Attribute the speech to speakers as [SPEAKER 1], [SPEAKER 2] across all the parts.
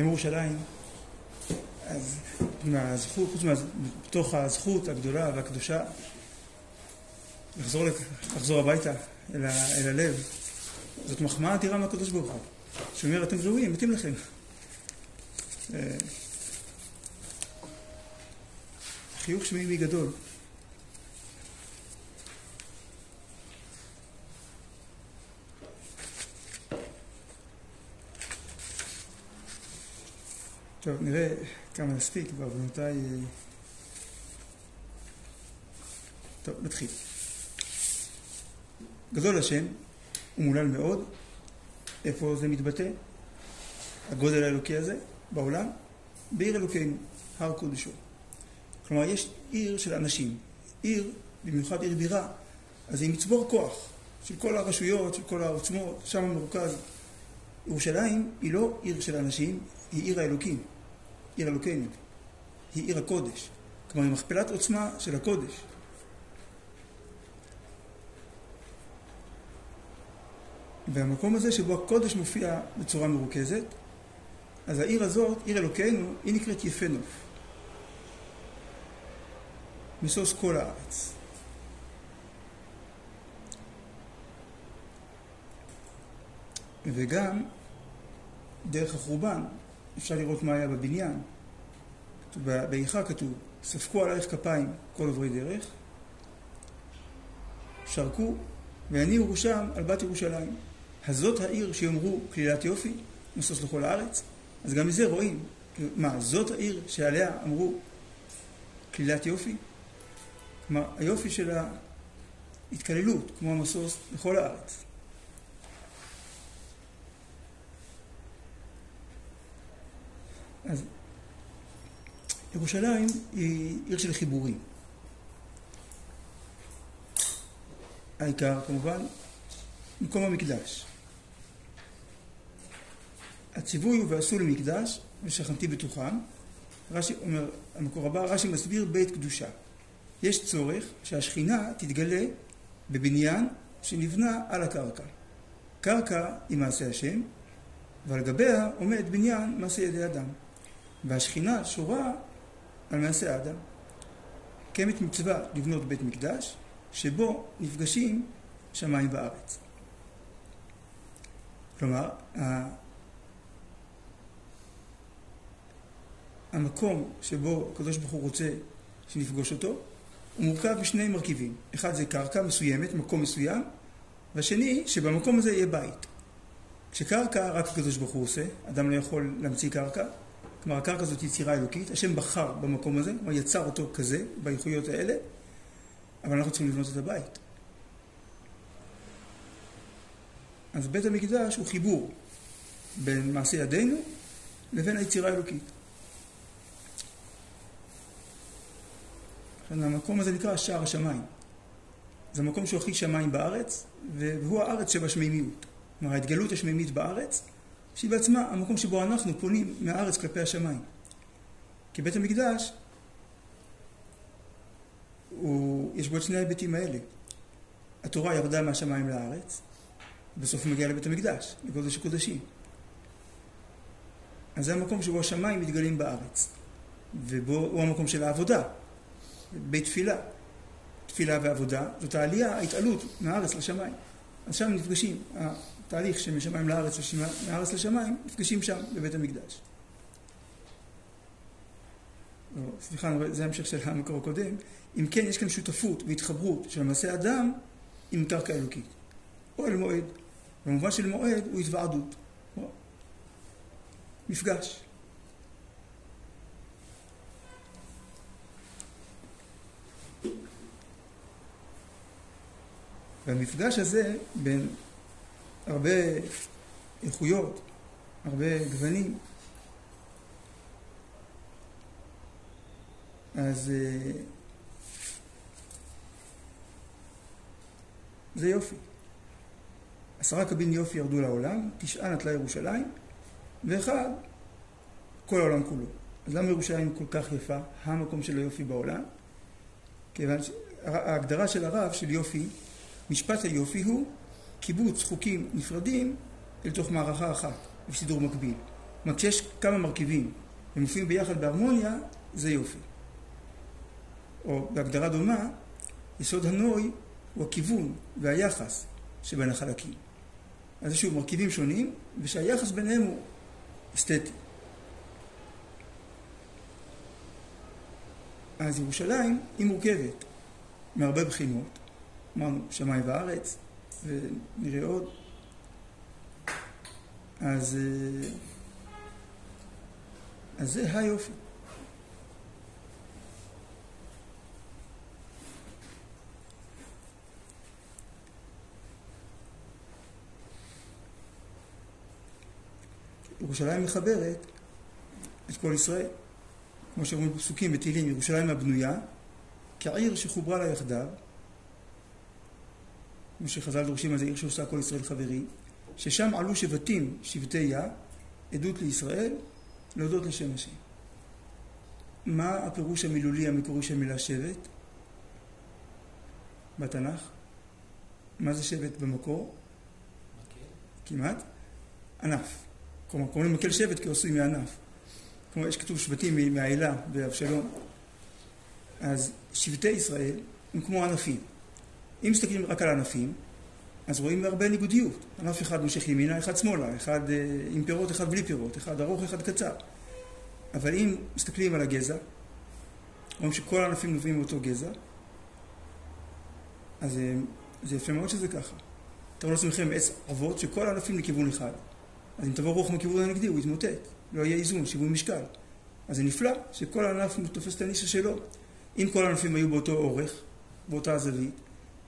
[SPEAKER 1] יום ירושלים, אז מהזכות, חוץ מתוך הזכות הגדולה והקדושה, לחזור, לחזור הביתה אל, ה, אל הלב, זאת מחמאה אדירה מהקדוש ברוך הוא, שאומר אתם ראויים, מתאים לכם. אה, חיוך שמימי גדול. טוב, נראה כמה נספיק בינתיים... אה, טוב, נתחיל. גדול השם, הוא מולל מאוד. איפה זה מתבטא? הגודל האלוקי הזה בעולם? בעיר אלוקינו, הר קודשו. כלומר, יש עיר של אנשים. עיר, במיוחד עיר בירה, אז היא מצבור כוח של כל הרשויות, של כל העוצמות, שם מרוכז. ירושלים היא לא עיר של אנשים, היא עיר האלוקים, עיר אלוקינו. היא עיר הקודש. כלומר, היא מכפלת עוצמה של הקודש. והמקום הזה שבו הקודש מופיע בצורה מרוכזת, אז העיר הזאת, עיר אלוקינו, היא נקראת יפה נוף. משוש כל הארץ. וגם דרך החורבן אפשר לראות מה היה בבניין. באיכה כתוב, ספקו עלייך כפיים כל עוברי דרך, שרקו ויניעו ראשם על בת ירושלים. הזאת העיר שיאמרו כלילת יופי, משוש לכל הארץ? אז גם מזה רואים, מה, זאת העיר שעליה אמרו כלילת יופי? כלומר, היופי של ההתקללות, כמו המשוש לכל הארץ. אז ירושלים היא עיר של חיבורים. העיקר כמובן מקום המקדש. הציווי הוא ועשו למקדש ושכנתי בתוכם. רש"י אומר, המקור הבא, רש"י מסביר בית קדושה. יש צורך שהשכינה תתגלה בבניין שנבנה על הקרקע. קרקע היא מעשה השם, ועל גביה עומד בניין מעשה ידי אדם. והשכינה שורה על מעשה האדם. קיימת מצווה לבנות בית מקדש, שבו נפגשים שמיים וארץ. כלומר, המקום שבו הקדוש ברוך הוא רוצה שנפגוש אותו, הוא מורכב משני מרכיבים. אחד זה קרקע מסוימת, מקום מסוים, והשני, שבמקום הזה יהיה בית. כשקרקע, רק הקדוש ברוך הוא עושה, אדם לא יכול להמציא קרקע. כלומר, הקרקע זאת יצירה אלוקית, השם בחר במקום הזה, כלומר יצר אותו כזה, באיכויות האלה, אבל אנחנו צריכים לבנות את הבית. אז בית המקדש הוא חיבור בין מעשה ידינו לבין היצירה האלוקית. המקום הזה נקרא שער השמיים. זה המקום שהוא הכי שמיים בארץ, והוא הארץ שבשמימיות. כלומר, ההתגלות השמימית בארץ, שהיא בעצמה המקום שבו אנחנו פונים מהארץ כלפי השמיים. כי בית המקדש, הוא, יש בו את שני ההיבטים האלה. התורה ירדה מהשמיים לארץ, בסוף היא מגיעה לבית המקדש, לקודש הקודשים. אז זה המקום שבו השמיים מתגלים בארץ, ובו הוא המקום של העבודה, בית תפילה. תפילה ועבודה, זאת העלייה, ההתעלות מהארץ לשמיים. אז שם נפגשים, התהליך שמשמיים לארץ ומארץ לשמיים, נפגשים שם בבית המקדש. לא, סליחה, זה המשך של המקור הקודם. אם כן, יש כאן שותפות והתחברות של מעשה אדם עם קרקע אלוקית. אוהל מועד. במובן של מועד הוא התוועדות. מפגש. והמפגש הזה בין הרבה איכויות, הרבה גוונים, אז אה, זה יופי. עשרה קבין יופי ירדו לעולם, תשעה נטלה ירושלים, ואחד, כל העולם כולו. אז למה ירושלים כל כך יפה, המקום של היופי בעולם? כיוון שההגדרה של הרב, של יופי, משפט היופי הוא קיבוץ חוקים נפרדים אל תוך מערכה אחת, בסידור מקביל. כלומר, כשיש כמה מרכיבים הם מופיעים ביחד בהרמוניה, זה יופי. או בהגדרה דומה, יסוד הנוי הוא הכיוון והיחס שבין החלקים. אז שוב, מרכיבים שונים, ושהיחס ביניהם הוא אסתטי. אז ירושלים היא מורכבת מהרבה בחינות. אמרנו, שמיים וארץ, ונראה עוד. אז, אה, אז זה היופי. ירושלים מחברת את כל ישראל. כמו שאומרים בפסוקים בתהילים, ירושלים הבנויה, כעיר שחוברה לה יחדיו, כמו שחז"ל דורשים על זה, עיר שעושה כל ישראל חברי, ששם עלו שבטים, שבטי יה, עדות לישראל, להודות לשם השם. מה הפירוש המילולי המקורי של מילה שבט? בתנ"ך? מה זה שבט במקור? כמעט? ענף. כלומר, קוראים למקל שבט כי עשוי מענף. כמו יש כתוב שבטים מהאלה באבשלום. אז שבטי ישראל הם כמו ענפים. אם מסתכלים רק על ענפים, אז רואים הרבה ניגודיות. ענף אחד מושך ימינה, אחד שמאלה, אחד אה, עם פירות, אחד בלי פירות, אחד ארוך, אחד קצר. אבל אם מסתכלים על הגזע, רואים שכל הענפים נובעים מאותו גזע, אז אה, זה יפה מאוד שזה ככה. תראו לעצמכם עץ אבות שכל הענפים לכיוון אחד. אז אם תבוא רוח מכיוון הנגדי, הוא יתמוטט. לא יהיה איזון, שיווי משקל. אז זה נפלא שכל הענף תופס את הנישה שלו. אם כל הענפים היו באותו אורך, באותה זווית,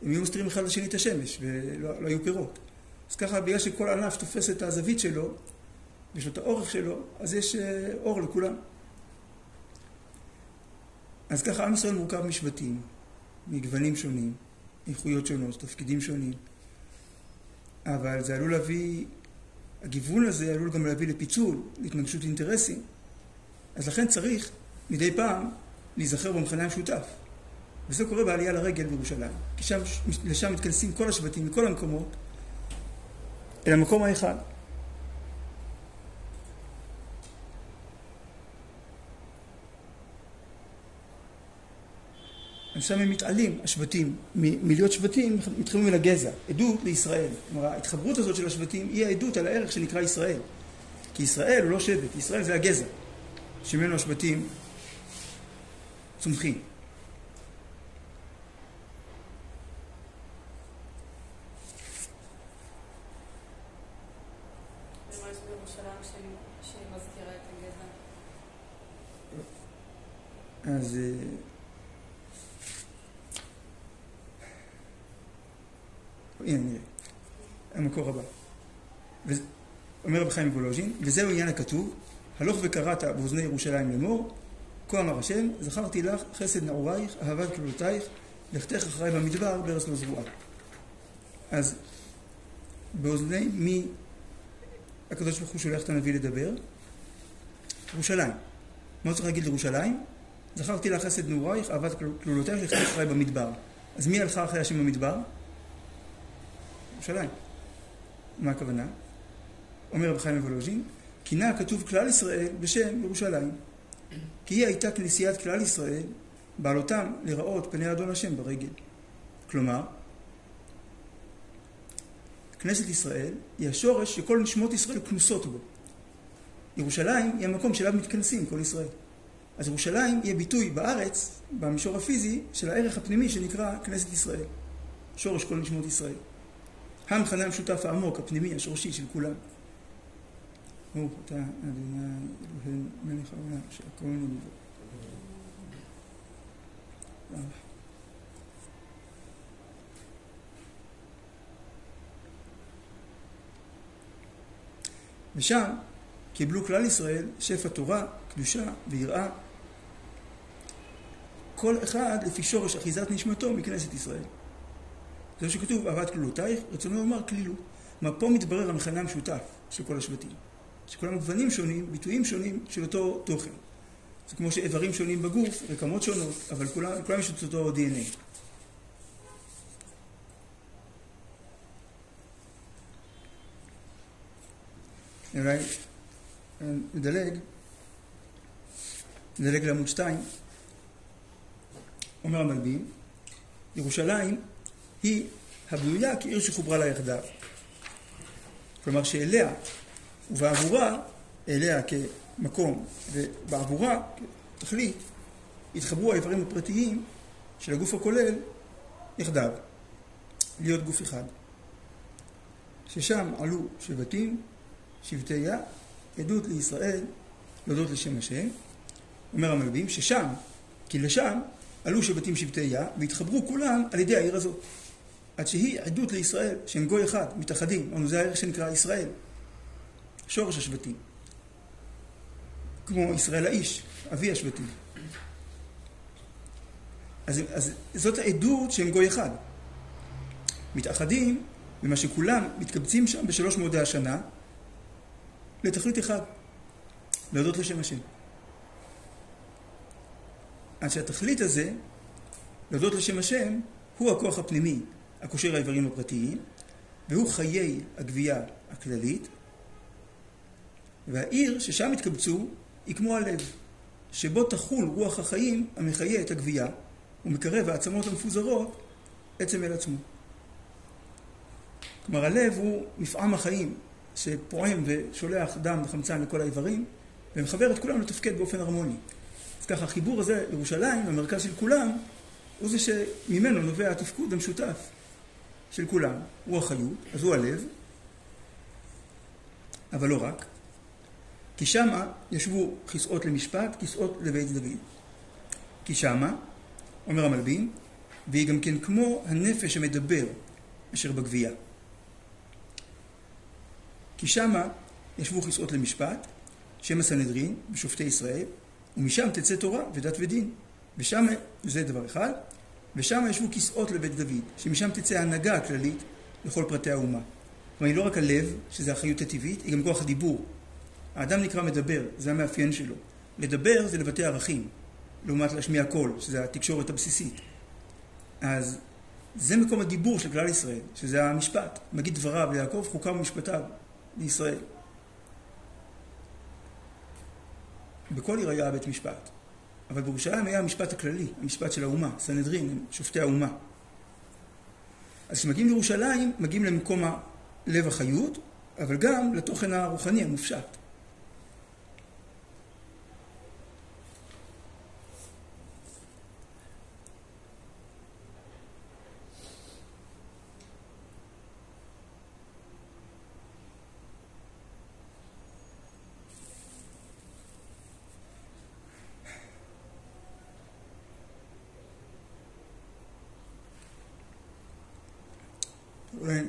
[SPEAKER 1] הם היו מסתירים אחד לשני את השמש, ולא לא היו פירות. אז ככה, בגלל שכל ענף תופס את הזווית שלו, ויש לו את האורך שלו, אז יש אה, אור לכולם. אז ככה עם ישראל מורכב משבטים, מגוונים שונים, איכויות שונות, תפקידים שונים. אבל זה עלול להביא הגיוון הזה עלול גם להביא לפיצול, להתנגשות אינטרסים. אז לכן צריך מדי פעם להיזכר במכנה המשותף. וזה קורה בעלייה לרגל בירושלים. כי שם, לשם מתכנסים כל השבטים מכל המקומות אל המקום האחד. שם הם מתעלים, השבטים, מלהיות שבטים, מתחילים אל הגזע, עדות לישראל. כלומר, ההתחברות הזאת של השבטים היא העדות על הערך שנקרא ישראל. כי ישראל הוא לא שבט, ישראל זה הגזע, שממנו השבטים צומחים. אז... אה, הנה נראה, המקור הבא. אומר רבי חיים וולוז'ין, וזהו עניין הכתוב, הלוך וקראת באוזני ירושלים לאמור, כה אמר השם, זכרתי לך חסד נעורייך, אהבת כלולותייך, לכתך אחריי במדבר בארץ לא זרועה. אז באוזני מי הקדוש ברוך הוא שולח את הנביא לדבר? ירושלים. מה צריך להגיד לירושלים? זכרתי לך חסד נעורייך, אהבת כלולותייך, לכתך אחריי במדבר. אז מי הלכה אחרי השם במדבר? ירושלים. מה הכוונה? אומר רב חיים וולוז'ין, כינה הכתוב כלל ישראל בשם ירושלים. כי היא הייתה כנסיית כלל ישראל, בעלותם לראות פני אדון השם ברגל. כלומר, כנסת ישראל היא השורש שכל נשמות ישראל כנוסות בו. ירושלים היא המקום שאליו מתכנסים כל ישראל. אז ירושלים היא הביטוי בארץ, במישור הפיזי, של הערך הפנימי שנקרא כנסת ישראל. שורש כל נשמות ישראל. המכנה המשותף העמוק, הפנימי, השורשי של כולם. ברוך אתה אדוני אלוהינו מלך העולם שהכל נדבר. ושם קיבלו כלל ישראל שפע תורה, קדושה ויראה. כל אחד לפי שורש אחיזת נשמתו מכנסת ישראל. זה שכתוב, אהבת כלולותייך, רצונו לומר כלילות. כלומר, פה מתברר המכנה המשותף של כל השבטים. שכולם גוונים שונים, ביטויים שונים של אותו תוכן. זה כמו שאיברים שונים בגוף, רקמות שונות, אבל כולם, כולם יש את אותו DNA. אולי נדלג, נדלג לעמוד 2. אומר המלבים, ירושלים היא הבנויה כעיר שחוברה לה יחדיו. כלומר שאליה ובעבורה, אליה כמקום ובעבורה כתכלית, התחברו האיברים הפרטיים של הגוף הכולל יחדיו, להיות גוף אחד. ששם עלו שבטים, שבטי יה, עדות לישראל, להודות לשם השם. אומר המלבים ששם, כי לשם עלו שבטים שבטי יה והתחברו כולם על ידי העיר הזאת. עד שהיא עדות לישראל, שהם גוי אחד, מתאחדים. אמרנו, זה הערך שנקרא ישראל. שורש השבטים. כמו ישראל האיש, אבי השבטים. אז, אז זאת העדות שהם גוי אחד. מתאחדים במה שכולם מתקבצים שם בשלוש מועדי השנה לתכלית אחד, להודות לשם השם. עד שהתכלית הזה, להודות לשם השם, הוא הכוח הפנימי הקושר האיברים הפרטיים, והוא חיי הגבייה הכללית, והעיר ששם התקבצו היא כמו הלב, שבו תחול רוח החיים המחיה את הגבייה ומקרב העצמות המפוזרות עצם אל עצמו. כלומר הלב הוא מפעם החיים שפועם ושולח דם וחמצן לכל האיברים ומחבר את כולם לתפקד באופן הרמוני. אז ככה החיבור הזה לירושלים, המרכז של כולם, הוא זה שממנו נובע התפקוד המשותף של כולם. הוא החיות, אז הוא הלב, אבל לא רק. כי שמה ישבו כיסאות למשפט, כיסאות לבית דוד. כי שמה, אומר המלבים, והיא גם כן כמו הנפש המדבר אשר בגבייה. כי שמה ישבו כיסאות למשפט, שם הסנהדרין ושופטי ישראל, ומשם תצא תורה ודת ודין. ושם, זה דבר אחד, ושם ישבו כיסאות לבית דוד, שמשם תצא ההנהגה הכללית לכל פרטי האומה. כלומר, היא לא רק הלב, שזה החיות הטבעית, היא גם כוח הדיבור. האדם נקרא מדבר, זה המאפיין שלו. לדבר זה לבטא ערכים, לעומת להשמיע קול, שזה התקשורת הבסיסית. אז זה מקום הדיבור של כלל ישראל, שזה המשפט. מגיד דבריו ליעקב, חוקיו ומשפטיו לישראל. בכל עיר היה בית משפט. אבל בירושלים היה המשפט הכללי, המשפט של האומה, סנהדרין, שופטי האומה. אז כשמגיעים לירושלים, מגיעים למקום לב החיות, אבל גם לתוכן הרוחני המופשט. אולי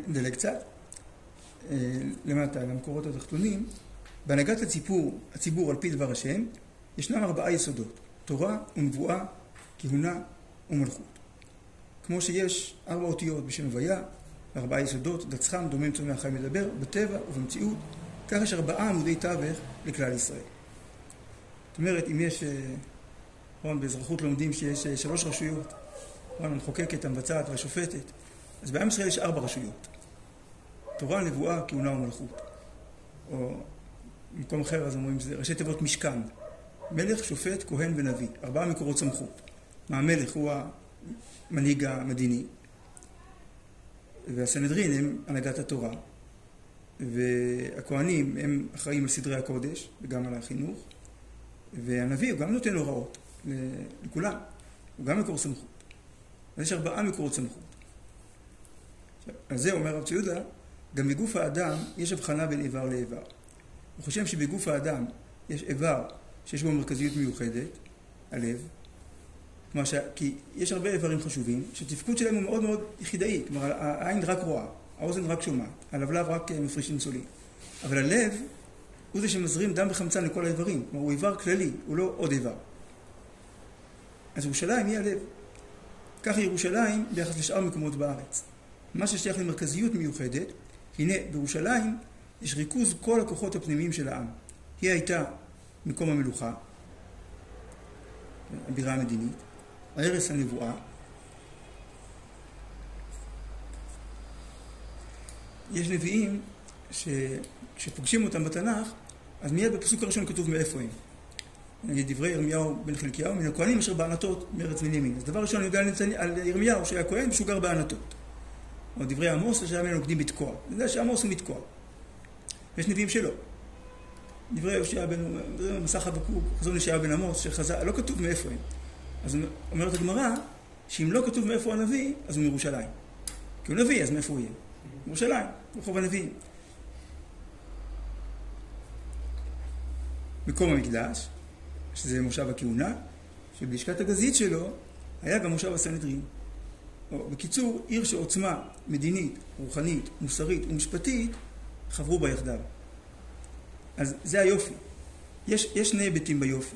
[SPEAKER 1] קצת, אה, למטה, למקורות התחתונים, בהנהגת הציבור, הציבור על פי דבר השם, ישנם ארבעה יסודות, תורה ונבואה, כהונה ומלכות. כמו שיש ארבע אותיות בשם הוויה, ארבעה יסודות, דצחם, דומם, צומח, חי, מדבר, בטבע ובמציאות, כך יש ארבעה עמודי תווך לכלל ישראל. זאת אומרת, אם יש, נכון, באזרחות לומדים שיש אה, שלוש רשויות, נכון, המחוקקת, המבצעת והשופטת, אז בעם ישראל יש ארבע רשויות. תורה, נבואה, כהונה ומלכות. או במקום אחר אז אומרים שזה ראשי תיבות משכן. מלך, שופט, כהן ונביא. ארבעה מקורות סמכות. המלך הוא המנהיג המדיני, והסנהדרין הם הנהגת התורה, והכהנים הם אחראים על סדרי הקודש וגם על החינוך, והנביא הוא גם נותן הוראות לכולם, הוא גם מקור סמכות. אז יש ארבעה מקורות סמכות. על זה אומר רב ציודה, גם בגוף האדם יש הבחנה בין איבר לאיבר. הוא חושב שבגוף האדם יש איבר שיש בו מרכזיות מיוחדת, הלב, כלומר ש... כי יש הרבה איברים חשובים, שהתפקוד שלהם הוא מאוד מאוד יחידאי, כלומר העין רק רואה, האוזן רק שומעת, הלבלב רק אה, מפריש אינסולין. אבל הלב הוא זה שמזרים דם וחמצן לכל האיברים, כלומר הוא איבר כללי, הוא לא עוד איבר. אז ירושלים היא הלב. ככה ירושלים ביחס לשאר מקומות בארץ. מה ששייך למרכזיות מיוחדת, הנה בירושלים יש ריכוז כל הכוחות הפנימיים של העם. היא הייתה מקום המלוכה, הבירה המדינית, ערש הנבואה, יש נביאים שכשפוגשים אותם בתנ"ך, אז מיד בפסוק הראשון כתוב מאיפה הם. נגיד דברי ירמיהו בן חלקיהו, מן הכהנים אשר בענתות מארץ בנימין. אז דבר ראשון אני יודע על ירמיהו שהיה כהן ושהוא גר בענתות. או דברי עמוס אשר מן עוקדים בתקוע. יודע שעמוס הוא מתקוע. יש נביאים שלא. דברי יושע בן, מסך חבקוק, חזון ישעיה בן עמוס, שחזר, לא כתוב מאיפה הם. אז אומרת הגמרא, שאם לא כתוב מאיפה הנביא, אז הוא מירושלים. כי הוא נביא, אז מאיפה הוא יהיה? ירושלים, רחוב הנביאים. מקום המקדש, שזה מושב הכהונה, שבלשכת הגזית שלו היה גם מושב הסנהדרין. בקיצור, עיר שעוצמה מדינית, רוחנית, מוסרית ומשפטית חברו בה יחדיו. אז זה היופי. יש, יש שני היבטים ביופי.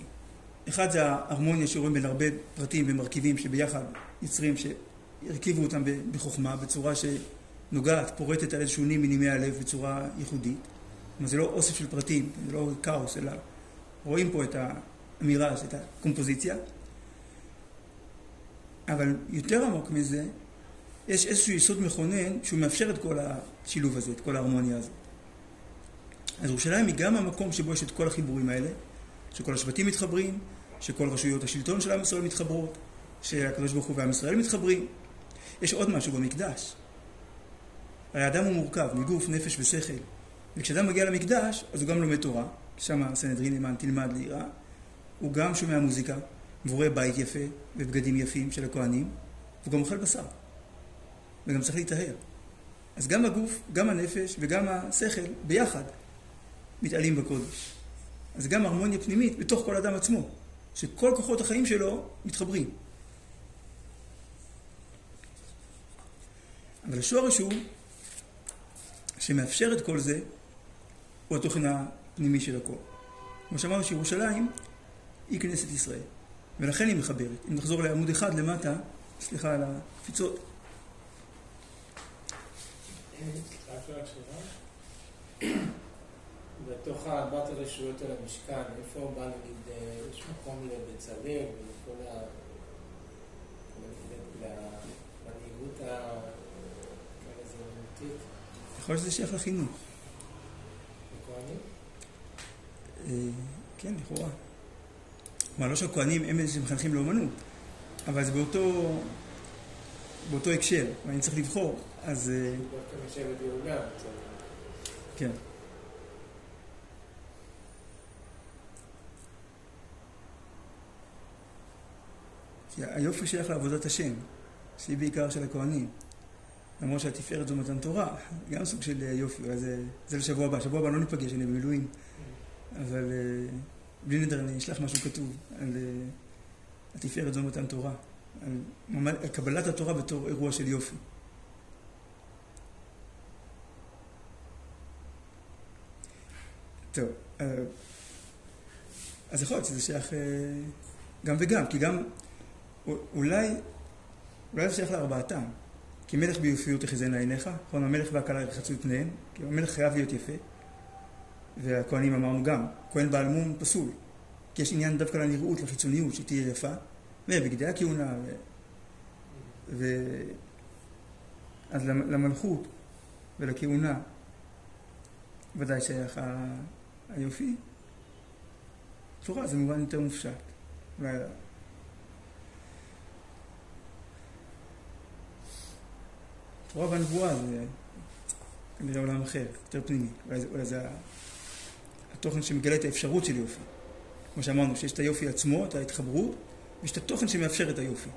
[SPEAKER 1] אחד זה ההרמוניה שרואים בין הרבה פרטים ומרכיבים שביחד יוצרים, שהרכיבו אותם בחוכמה, בצורה שנוגעת, פורטת על איזשהו נים מנימי הלב בצורה ייחודית. כלומר, זה לא אוסף של פרטים, זה לא כאוס, אלא רואים פה את האמירה, את הקומפוזיציה. אבל יותר עמוק מזה, יש איזשהו יסוד מכונן שהוא מאפשר את כל השילוב הזה, את כל ההרמוניה הזאת. אז ירושלים היא גם המקום שבו יש את כל החיבורים האלה, שכל השבטים מתחברים, שכל רשויות השלטון של עם ישראל מתחברות, שהקדוש ברוך הוא ועם ישראל מתחברים. יש עוד משהו במקדש. הרי האדם הוא מורכב מגוף, נפש ושכל. וכשאדם מגיע למקדש, אז הוא גם לומד תורה, שם הסנהדרין למען תלמד לירה, הוא גם שומע מוזיקה, והוא רואה בית יפה ובגדים יפים של הכוהנים, והוא גם אוכל בשר. וגם צריך להיטהר. אז גם הגוף, גם הנפש וגם השכל ביחד מתעלים בקודש. אז גם הרמוניה פנימית בתוך כל אדם עצמו, שכל כוחות החיים שלו מתחברים. אבל השורש הוא שמאפשר את כל זה, הוא התוכן הפנימי של הכל. כמו שאמרנו שירושלים היא כנסת ישראל, ולכן היא מחברת. אם נחזור לעמוד אחד למטה, סליחה על הקפיצות.
[SPEAKER 2] בתוך ארבעת הרשויות על המשכן, איפה בא נגיד, אה, יש מקום לבצלאל ולכל ה... למנהיגות הזהותית?
[SPEAKER 1] יכול להיות שזה שייך לחינוך.
[SPEAKER 2] לכהנים?
[SPEAKER 1] אה, כן, לכאורה. כלומר, לא שהכהנים הם אלה שמחנכים לאומנות, אבל זה באותו, באותו הקשר, ואני צריך לבחור, אז... אה. כן. היופי שייך לעבודת השם, שהיא בעיקר של הכהנים. למרות שהתפארת זו מתן תורה, גם סוג של יופי, זה, זה לשבוע הבא. שבוע הבא לא ניפגש, אני במילואים. אבל אה, בלי נדר אני אשלח משהו כתוב על אה, התפארת זו מתן תורה, על, על קבלת התורה בתור אירוע של יופי. טוב, אה, אז יכול להיות שזה שייך גם וגם, כי גם אולי, אולי זה שייך לארבעתם. כי מלך ביופיות תחזינה עיניך, נכון? המלך והכלה ירחצו את פניהם, כי המלך חייב להיות יפה. והכהנים אמרנו גם, כהן בעל מום פסול. כי יש עניין דווקא לנראות, לחיצוניות, שתהיה יפה. ובגדי הכהונה, ו... ו... אז למלכות ולכהונה ודאי שייך ה... היופי. תורה זה מובן יותר מופשט. תורה והנבואה זה כנראה עולם אחר, יותר פנימי. אולי זה, אולי זה התוכן שמגלה את האפשרות של יופי. כמו שאמרנו, שיש את היופי עצמו, את ההתחברות, ויש את התוכן שמאפשר את היופי.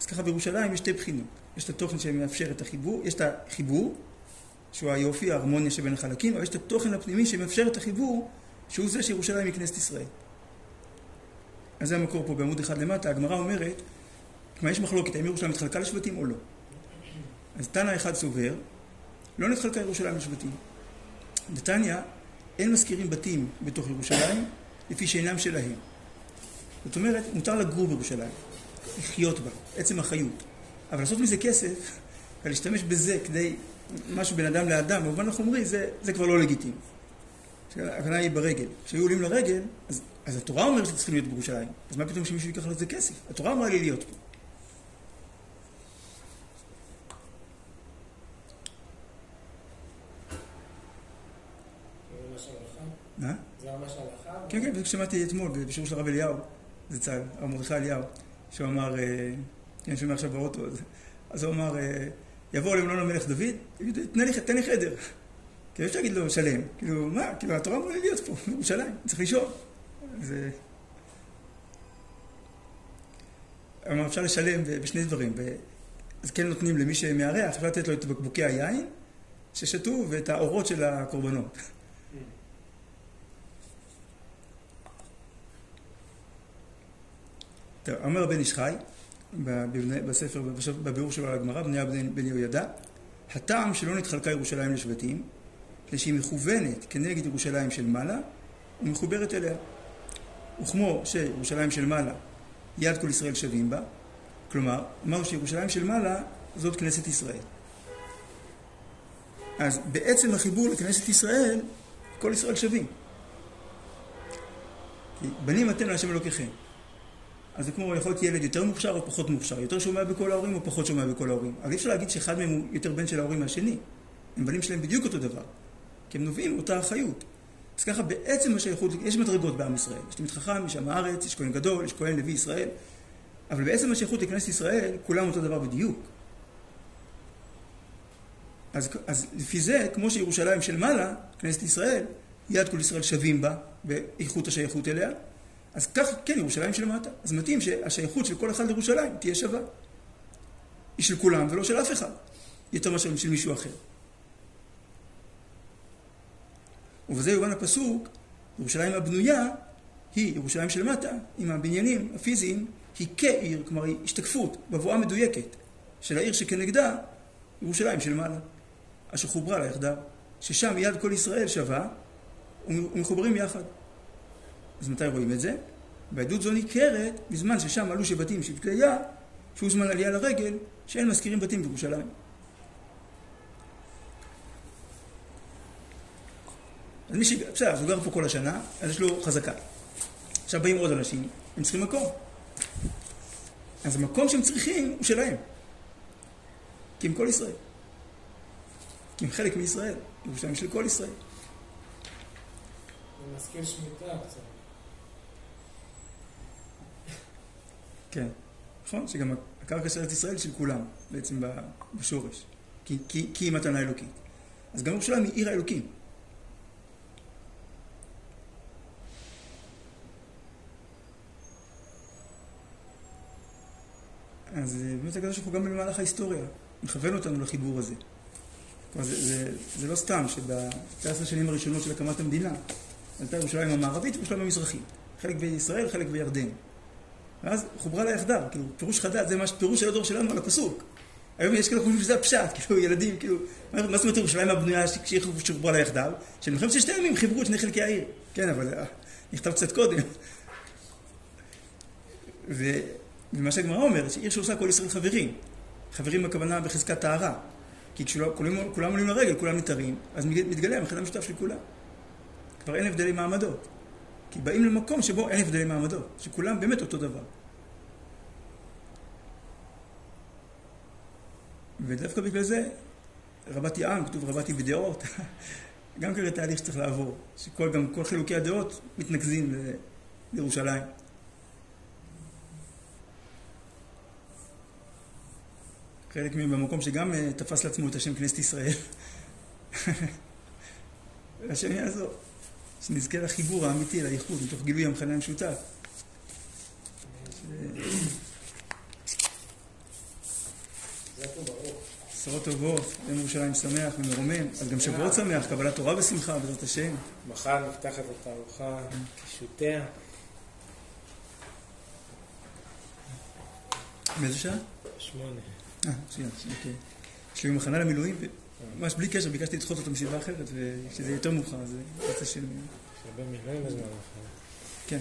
[SPEAKER 1] אז ככה בירושלים יש שתי בחינות. יש את התוכן שמאפשר את החיבור, יש את החיבור, שהוא היופי, ההרמוניה שבין החלקים, אבל יש את התוכן הפנימי שמאפשר את החיבור, שהוא זה שירושלים היא כנסת ישראל. אז זה המקור פה בעמוד אחד למטה, הגמרא אומרת, כלומר יש מחלוקת, האם ירושלים התחלקה לשבטים או לא. אז תנא אחד סובר, לא נתחלקה ירושלים לשבטים. נתניא, אין מזכירים בתים בתוך ירושלים לפי שאינם שלהם. זאת אומרת, מותר לגור בירושלים, לחיות בה, עצם החיות. אבל לעשות מזה כסף, ולהשתמש בזה כדי משהו בין אדם לאדם, במובן החומרי, זה, זה כבר לא לגיטימי. הכוונה היא ברגל. כשהיו עולים לרגל, אז, אז התורה אומרת שצריכים להיות בירושלים. אז מה פתאום שמישהו ייקח לזה כסף? התורה אמרה לי להיות פה. מה?
[SPEAKER 2] זה ממש הלכה?
[SPEAKER 1] כן, כן, בדיוק שמעתי אתמול בשיעור של הרב אליהו, זצ"ל, הרב מרדכי אליהו, שהוא אמר, אה, כן, שומע עכשיו באוטו, אז- הוא אמר, אה, יבוא למלון המלך דוד, "תן לי- חדר. כאילו, אפשר להגיד לו, שלם. כאילו, מה? כאילו, התורה אמורה להיות פה, בירושלים, צריך לישון. אה, אמר, אפשר לשלם בשני דברים. אז כן נותנים למי שמארח, אפשר לתת לו את בקבוקי היין ששתו ואת האורות של הקורבנות. טוב, אומר הבן איש חי, בספר, בביאור שלו על הגמרא, בני בן בן יהוידע, הטעם שלא נתחלקה ירושלים לשבטים, זה שהיא מכוונת כנגד ירושלים של מעלה, ומחוברת אליה. וכמו שירושלים של מעלה, יד כל ישראל שווים בה, כלומר, אמרנו שירושלים של מעלה זאת כנסת ישראל. אז בעצם החיבור לכנסת ישראל, כל ישראל שווים. בנים אתם להשם אלוקיכם. אז זה כמו יכול להיות ילד יותר מוכשר או פחות מוכשר, יותר שומע בכל ההורים או פחות שומע בכל ההורים. אבל אי אפשר להגיד שאחד מהם הוא יותר בן של ההורים מהשני. הם בנים שלהם בדיוק אותו דבר. כי הם נובעים מאותה אחריות. אז ככה בעצם השייכות, יש מדרגות בעם ישראל. יש תלמיד חכם, יש עם הארץ, יש כהן גדול, יש כהן לוי ישראל. אבל בעצם השייכות לכנסת ישראל, כולם אותו דבר בדיוק. אז, אז לפי זה, כמו שירושלים של מעלה, כנסת ישראל, יד כל ישראל שווים בה באיכות השייכות אליה, אז כך, כן, ירושלים של מטה. אז מתאים שהשייכות של כל אחד לירושלים תהיה שווה. היא של כולם ולא של אף אחד, יותר מאשר של מישהו אחר. ובזה יובן הפסוק, ירושלים הבנויה היא ירושלים של מטה, עם הבניינים הפיזיים, היא כעיר, כלומר היא השתקפות, בבואה מדויקת, של העיר שכנגדה, ירושלים של מעלה, אשר חוברה לה יחדיו, ששם יד כל ישראל שווה ומחוברים יחד. אז מתי רואים את זה? בעדות זו ניכרת בזמן ששם עלו שבטים של כליה, שהוא זמן עלייה לרגל, שאין מזכירים בתים בירושלים. אז מי ש... בסדר, אז הוא גר פה כל השנה, אז יש לו חזקה. עכשיו באים עוד אנשים, הם צריכים מקום. אז המקום שהם צריכים הוא שלהם. כי הם כל ישראל. כי הם חלק מישראל. ירושלים של כל ישראל.
[SPEAKER 2] זה מזכיר שמיטה קצת.
[SPEAKER 1] כן. נכון? שגם הקרקע של ארץ ישראל של כולם, בעצם בשורש. כי, כי, כי היא מתנה אלוקית. אז גם ירושלים היא עיר האלוקים. אז אה, באמת הקדוש ברוך הוא גם במהלך ההיסטוריה מכוון אותנו לחיבור הזה. כלומר, זה, זה, זה לא סתם שב-19 השנים הראשונות של הקמת המדינה עלתה ירושלים המערבית וירושלים המזרחית. חלק בישראל, חלק בירדן. ואז חוברה לה יחדיו, כאילו, פירוש חדש, זה ממש פירוש של הדור שלנו על הפסוק. היום יש כאלה חושבים שזה הפשט, כאילו, ילדים, כאילו, מה זאת אומרת ירושלים הבנויה שהיא חוברה לה יחדיו? שבמלחמת ששת הימים חיברו את שני חלקי העיר. כן, אבל אה, נכתב קצת קודם. ו- ומה שהגמרא אומרת, שעיר שעושה כל ישראל חברים. חברים הכוונה בחזקת טהרה. כי כשכולם כולם עולים לרגל, כולם נתערים, אז מתגלה המכנה המשותף של כולם. כבר אין הבדלי מעמדות. כי באים למקום שבו אין הבדלי מעמדות, שכולם באמת אותו דבר. ודווקא בגלל זה, רבתי עם, כתוב רבתי בדעות, גם כזה תהליך שצריך לעבור, שכל גם כל חילוקי הדעות מתנקזים לירושלים. חלק מהם במקום שגם אה, תפס לעצמו את השם כנסת ישראל. והשם יעזור. שנזכה לחיבור האמיתי, לאיחוד, מתוך גילוי המכנה המשותף. בשורות טובות, יום ירושלים שמח ומרומם, אז גם שבועות שמח, קבלת תורה בשמחה, בעזרת השם.
[SPEAKER 2] מחר נפתחת התערוכה קישוטיה.
[SPEAKER 1] באיזה שעה?
[SPEAKER 2] שמונה.
[SPEAKER 1] אה, שנייה, שנייה, אוקיי. יש לי הכנה למילואים, ממש בלי קשר, ביקשתי לדחות אותו מסיבה אחרת, ושזה יותר מאוחר, אז זה רוצה של...
[SPEAKER 2] יש הרבה מילואים בזמן האחרון.
[SPEAKER 1] כן.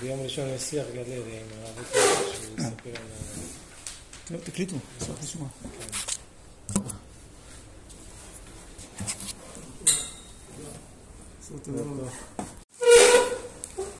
[SPEAKER 2] ביום ראשון יש שיח גלרי עם הרב אוטו, שהוא יספר על ה...
[SPEAKER 1] טוב, תקליטו, אשמח לשמוע. טובות.